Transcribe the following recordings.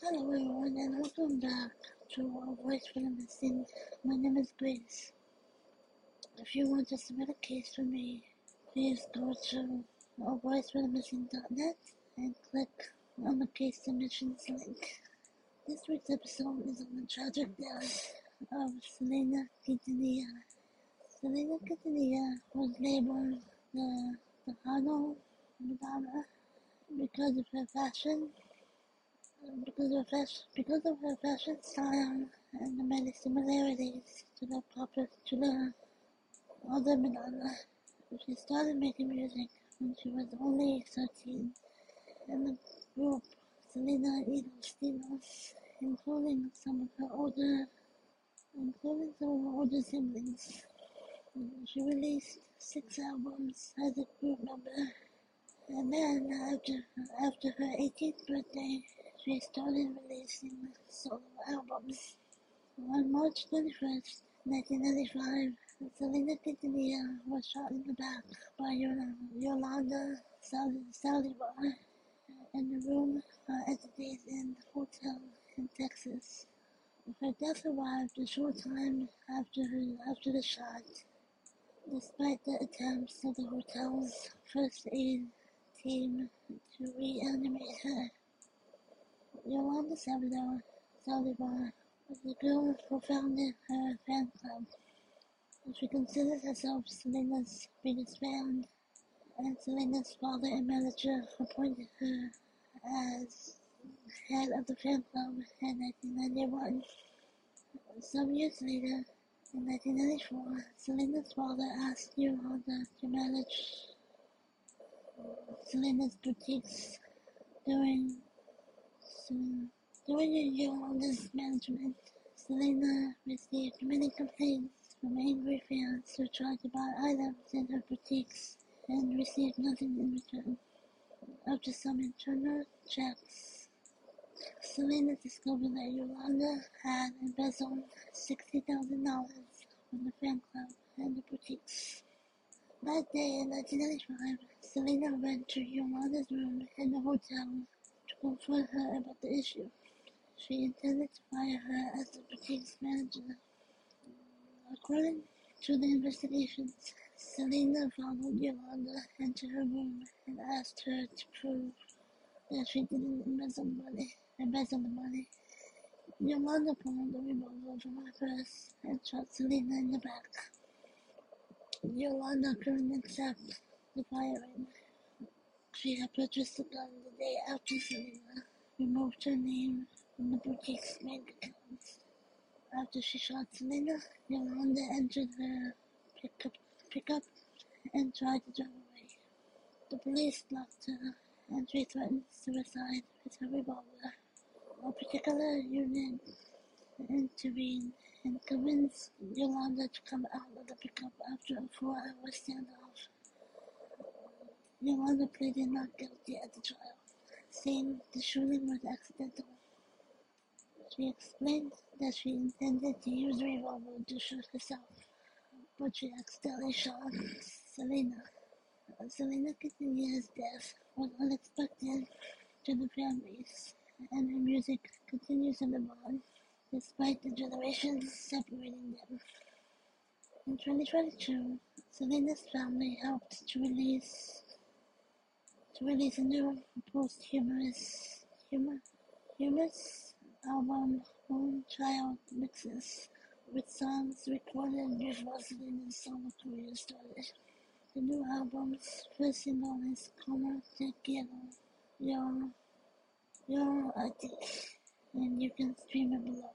Hello everyone and welcome back to our Voice for the Missing. My name is Grace. If you want to submit a case for me, please go to voiceforthemissing.net and click on the case submissions link. This week's episode is on the tragic death of Selena Quintanilla. Selena Quintanilla was labeled the, the Tejano Madonna because of her fashion because of fashion, because of her fashion style and the many similarities to the popular to the other Madonna. She started making music when she was only 13, and the group Selena Dinos, including some of her older, including some of her older siblings. She released six albums as a group member, and then after after her 18th birthday, she started releasing solo albums. On March 21st, 1995, Selena Quintanilla was shot in the back by Yolanda Saldívar in the room at the Days Inn Hotel in Texas. Her death arrived a short time after her, after the shot, despite the attempts of the hotel's first aid team to reanimate her. Yolanda Saldivar was the girl who founded her fan club. She considers herself Selena's biggest fan, and Selena's father and manager appointed her as head of the fan club in 1991. Some years later, in 1994, Selena's father asked Yolanda to manage Selena's boutiques during during Yolanda's management, Selena received many complaints from angry fans who tried to buy items in her boutiques and received nothing in return. After some internal checks, Selena discovered that Yolanda had embezzled $60,000 from the fan club and the boutiques. That day in 1995, Selena went to Yolanda's room in the hotel confront her about the issue. She intended to fire her as the boutique's manager. According to the investigations, Selena followed Yolanda into her room and asked her to prove that she didn't embezzle the money. Embezzle the money. Yolanda pulled the revolver from her purse and shot Selena in the back. Yolanda couldn't accept the firing she had purchased a gun the day after Selena removed her name from the boutique's accounts. After she shot Selena, Yolanda entered her pickup, pickup and tried to drive away. The police blocked her and she threatened suicide with her revolver. A particular unit intervened and convinced Yolanda to come out of the pickup after a four-hour standoff. Yolanda pleaded not guilty at the trial, saying the shooting was accidental. She explained that she intended to use the revolver to shoot herself, but she accidentally shot Selena. Selena Quintanilla's death was unexpected to the families, and her music continues in the on despite the generations separating them. In 2022, Selena's family helped to release to release a new post-humorous humor, humorous album, Moonchild Mixes, with songs recorded before Selena's solo career started. The new album's first single is Como Te Quiero, Yo, Yo and you can stream it below.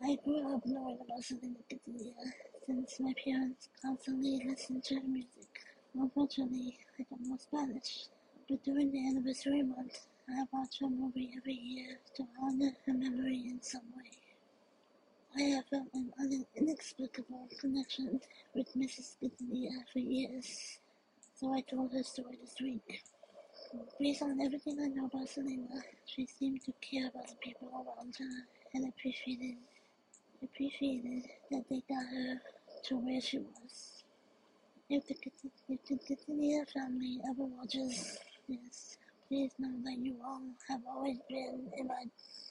I grew up knowing about Selena Quintanilla since my parents constantly listened to her music. Unfortunately, I don't know Spanish, but during the anniversary month, I watch a movie every year to honor her memory in some way. I have felt an inexplicable connection with Mrs. Quintanilla for years, so I told her story this week. Based on everything I know about Selena, she seemed to care about the people around her and appreciated appreciated that they got her to where she was. If the, Quintanilla family ever watches this, please know that you all have always been in my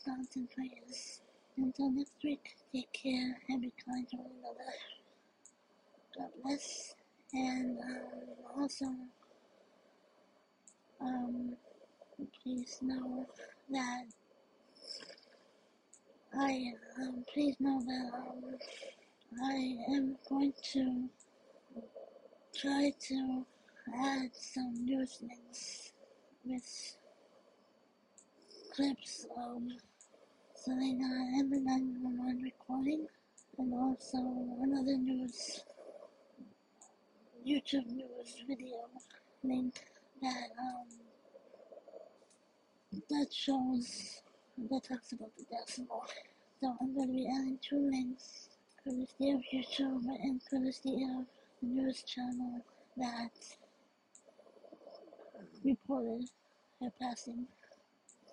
thoughts and prayers. Until next week, take care and be kind to one another. God bless. And um, also, um, please know that I um, please know that um, I am going to try to add some news links with clips of Selena and the 911 recording and also another news YouTube news video link that um that shows that talks about the decimal. So I'm to be adding two links courtesy of YouTube and of the news channel that reported her passing.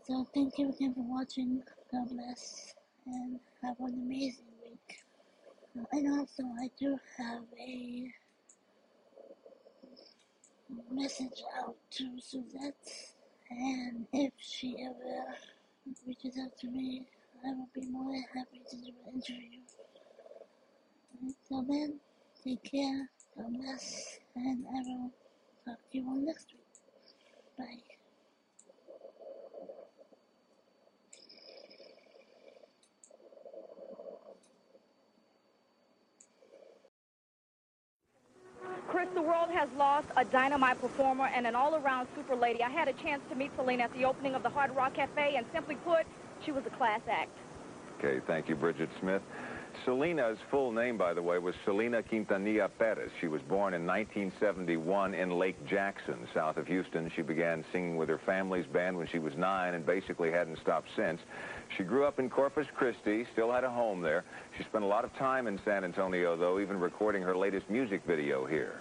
So thank you again for watching. God bless and have an amazing week. Um, and also I do have a message out to Suzette and if she ever reaches out to me, I will be more than happy to do an interview. Until then, take care, God bless, and I will talk to you all next week. Bye. Chris, the world has lost a dynamite performer and an all-around super lady. I had a chance to meet Selena at the opening of the Hard Rock Cafe, and simply put, she was a class act. Okay, thank you, Bridget Smith. Selena's full name, by the way, was Selena Quintanilla Perez. She was born in 1971 in Lake Jackson, south of Houston. She began singing with her family's band when she was nine and basically hadn't stopped since. She grew up in Corpus Christi, still had a home there. She spent a lot of time in San Antonio, though, even recording her latest music video here.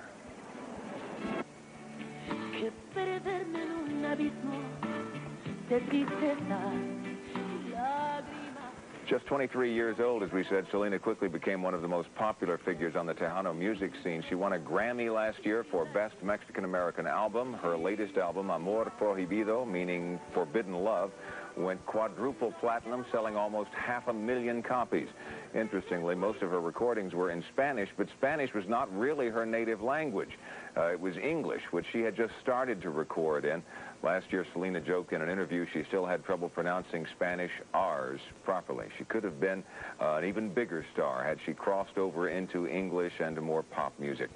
Just 23 years old, as we said, Selena quickly became one of the most popular figures on the Tejano music scene. She won a Grammy last year for Best Mexican-American Album. Her latest album, Amor Prohibido, meaning Forbidden Love, went quadruple platinum, selling almost half a million copies. Interestingly, most of her recordings were in Spanish, but Spanish was not really her native language. Uh, it was English, which she had just started to record in. Last year, Selena joked in an interview she still had trouble pronouncing Spanish R's properly. She could have been uh, an even bigger star had she crossed over into English and more pop music.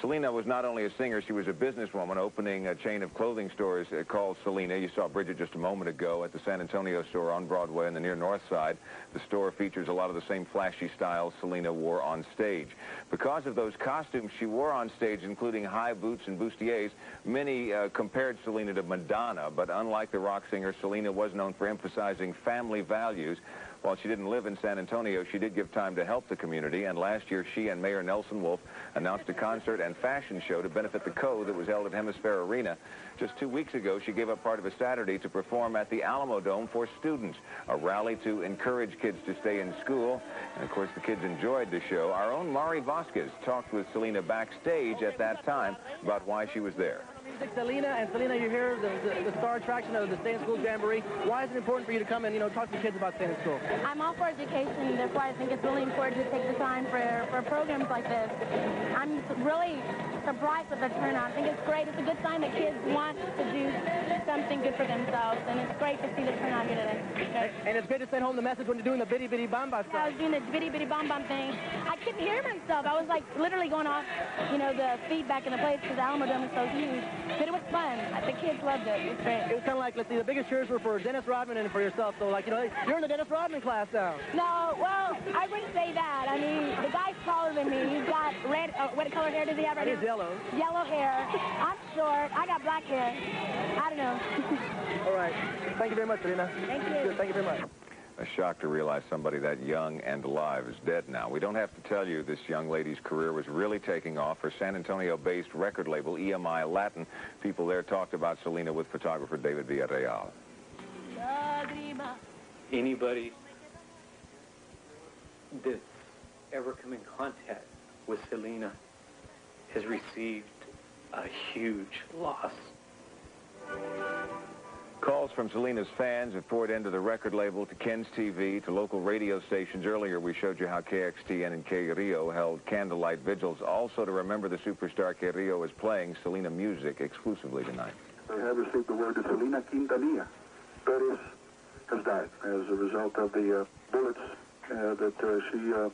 Selena was not only a singer, she was a businesswoman opening a chain of clothing stores uh, called Selena. You saw Bridget just a moment ago at the San Antonio store on Broadway in the near north side. The store features a lot of the same flashy styles Selena wore on stage. Because of those costumes she wore on stage, including high boots and bustiers, many uh, compared Selena to Madonna, but unlike the rock singer, Selena was known for emphasizing family values. While she didn't live in San Antonio, she did give time to help the community, and last year she and Mayor Nelson Wolff announced a concert and fashion show to benefit the Code that was held at HemisFair Arena. Just two weeks ago, she gave up part of a Saturday to perform at the Alamodome for students, a rally to encourage kids to stay in school. And of course, the kids enjoyed the show. Our own Mari Vasquez talked with Selena backstage at that time about why she was there. Selena, and Selena, you're here, the, the, the, star attraction of the Stay in School Jamboree. Why is it important for you to come and, you know, talk to kids about staying in school? I'm all for education. That's why I think it's really important to take the time for, for programs like this. I'm really surprised with the turnout. I think it's great. It's a good sign that kids want to do something good for themselves, and it's great to see the turnout here today. And, and it's great to send home the message when you're doing the bitty bitty bamba stuff. Yeah, I was doing the bitty bitty bam bam thing. I couldn't hear myself. I was like literally going off, you know, the feedback in the place because the Alamodome is so huge. But it was fun. The kids loved it. It was great. It was kind of like, let's see, the biggest cheers were for Dennis Rodman and for yourself. So, like, you know, you're in the Dennis Rodman class now. No, well, I wouldn't say that. I mean, the guy's taller than me. He's got red, uh, what color hair does he have right He's now? yellow. Yellow hair. I'm short. I got black hair. I don't know. All right. Thank you very much, Selena. Thank you. Good. Thank you very much. A shock to realize somebody that young and alive is dead now. We don't have to tell you this young lady's career was really taking off. Her San Antonio-based record label, EMI Latin, people there talked about Selena with photographer David Villarreal. Anybody that's ever come in contact with Selena has received a huge loss. Calls from Selena's fans have poured into the record label, to KENS TV, to local radio stations. Earlier, we showed you how KXTN and K Rio held candlelight vigils, also to remember the superstar K Rio is playing Selena music exclusively tonight. I have received the word that Selena Quintanilla Perez has died as a result of the uh, bullets uh, that uh, she uh,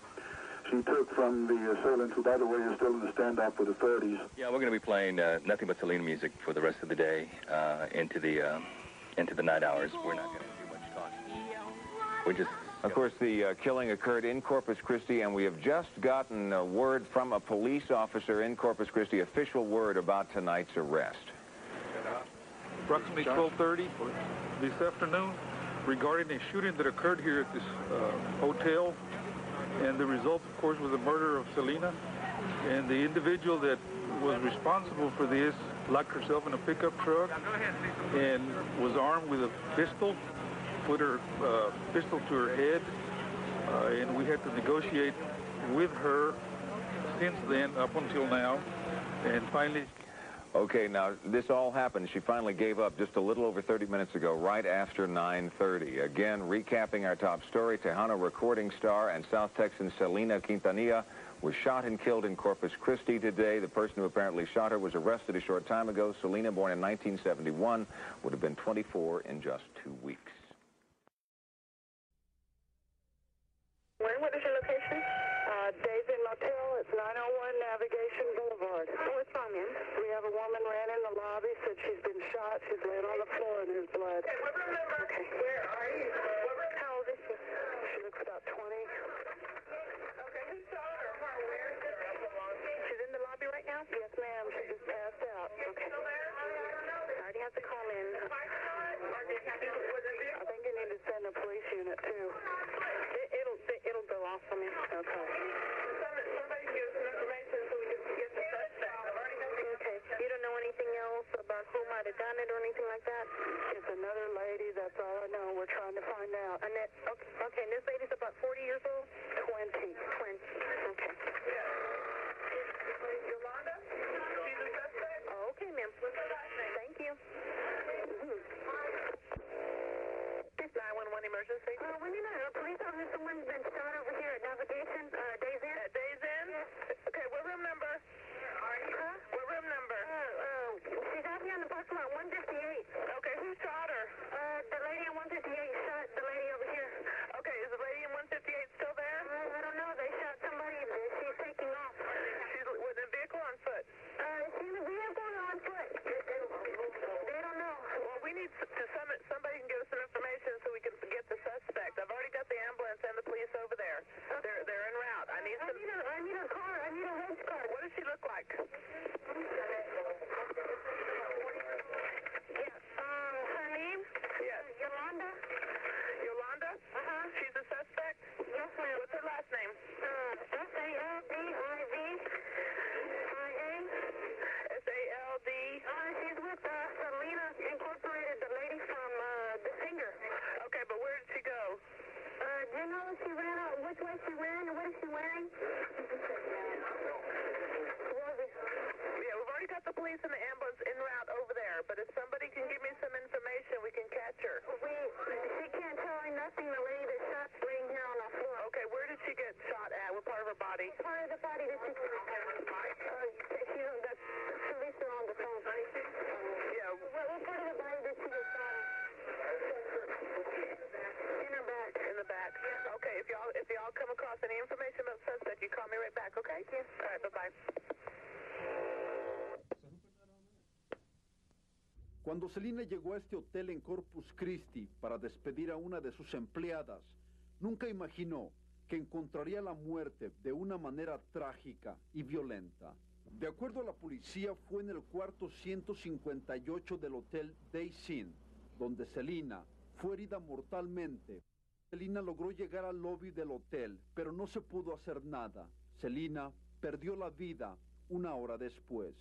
she took from the assailant, who, by the way, is still in the standoff with the authorities. Yeah, we're going to be playing uh, nothing but Selena music for the rest of the day uh, into the uh, into the night hours. We're not going to do much talking. We're just. Of course, the uh, killing occurred in Corpus Christi, and we have just gotten a word from a police officer in Corpus Christi, official word about tonight's arrest. Approximately 12:30 this afternoon, regarding a shooting that occurred here at this uh, hotel, and the result, of course, was the murder of Selena, and the individual that was responsible for this locked herself in a pickup truck and was armed with a pistol, put her uh, pistol to her head, uh, and we had to negotiate with her since then up until now, and finally. Okay, now this all happened. She finally gave up just a little over 30 minutes ago, right after 9.30. Again, recapping our top story, Tejano recording star and South Texan Selena Quintanilla was shot and killed in Corpus Christi today. The person who apparently shot her was arrested a short time ago. Selena, born in 1971, would have been 24 in just two weeks. When? What is your location? Uh, Days Inn Motel. It's 901 Navigation Boulevard. What's wrong, ma'am? We have a woman ran in the lobby, said she's been shot. She's laying on the floor in his blood. Cuando Selena llegó a este hotel en Corpus Christi para despedir a una de sus empleadas, nunca imaginó que encontraría la muerte de una manera trágica y violenta. De acuerdo a la policía, fue en el cuarto 158 del hotel Days donde Selena fue herida mortalmente. Selena logró llegar al lobby del hotel, pero no se pudo hacer nada. Selena perdió la vida una hora después.